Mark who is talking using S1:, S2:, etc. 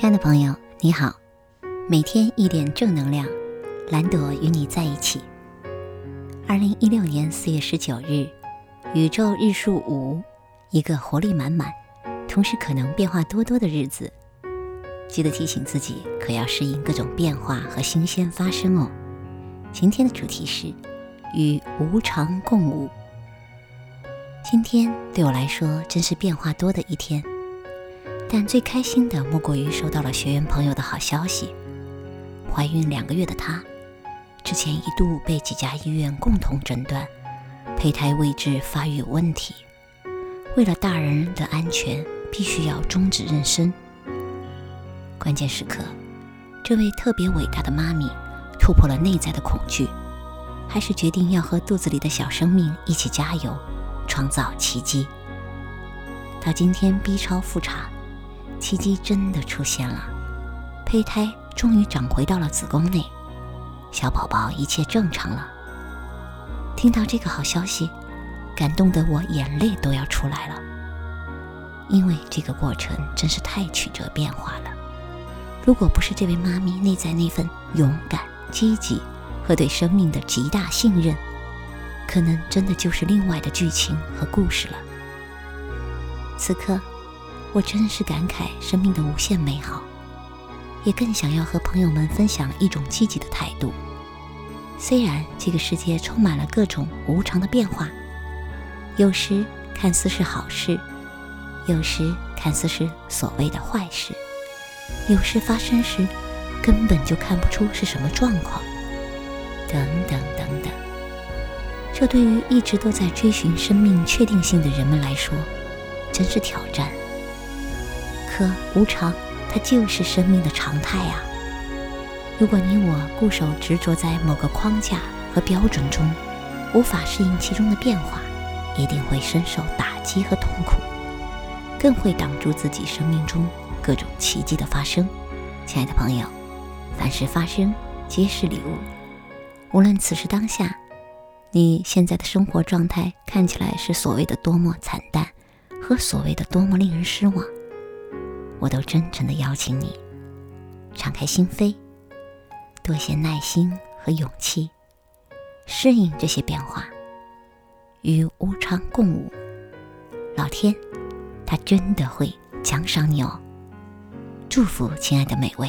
S1: 亲爱的朋友，你好，每天一点正能量，蓝朵与你在一起。二零一六年四月十九日，宇宙日数五，一个活力满满，同时可能变化多多的日子。记得提醒自己，可要适应各种变化和新鲜发生哦。今天的主题是与无常共舞。今天对我来说真是变化多的一天。但最开心的莫过于收到了学员朋友的好消息：怀孕两个月的她，之前一度被几家医院共同诊断胚胎位置发育有问题，为了大人的安全，必须要终止妊娠。关键时刻，这位特别伟大的妈咪突破了内在的恐惧，还是决定要和肚子里的小生命一起加油，创造奇迹。到今天 B 超复查。奇迹真的出现了，胚胎终于长回到了子宫内，小宝宝一切正常了。听到这个好消息，感动得我眼泪都要出来了。因为这个过程真是太曲折变化了。如果不是这位妈咪内在那份勇敢、积极和对生命的极大信任，可能真的就是另外的剧情和故事了。此刻。我真是感慨生命的无限美好，也更想要和朋友们分享一种积极的态度。虽然这个世界充满了各种无常的变化，有时看似是好事，有时看似是所谓的坏事，有时发生时根本就看不出是什么状况，等等等等。这对于一直都在追寻生命确定性的人们来说，真是挑战。无常，它就是生命的常态啊！如果你我固守执着在某个框架和标准中，无法适应其中的变化，一定会深受打击和痛苦，更会挡住自己生命中各种奇迹的发生。亲爱的朋友，凡事发生皆是礼物。无论此时当下，你现在的生活状态看起来是所谓的多么惨淡，和所谓的多么令人失望。我都真诚的邀请你，敞开心扉，多些耐心和勇气，适应这些变化，与无常共舞。老天，他真的会奖赏你哦！祝福亲爱的每位。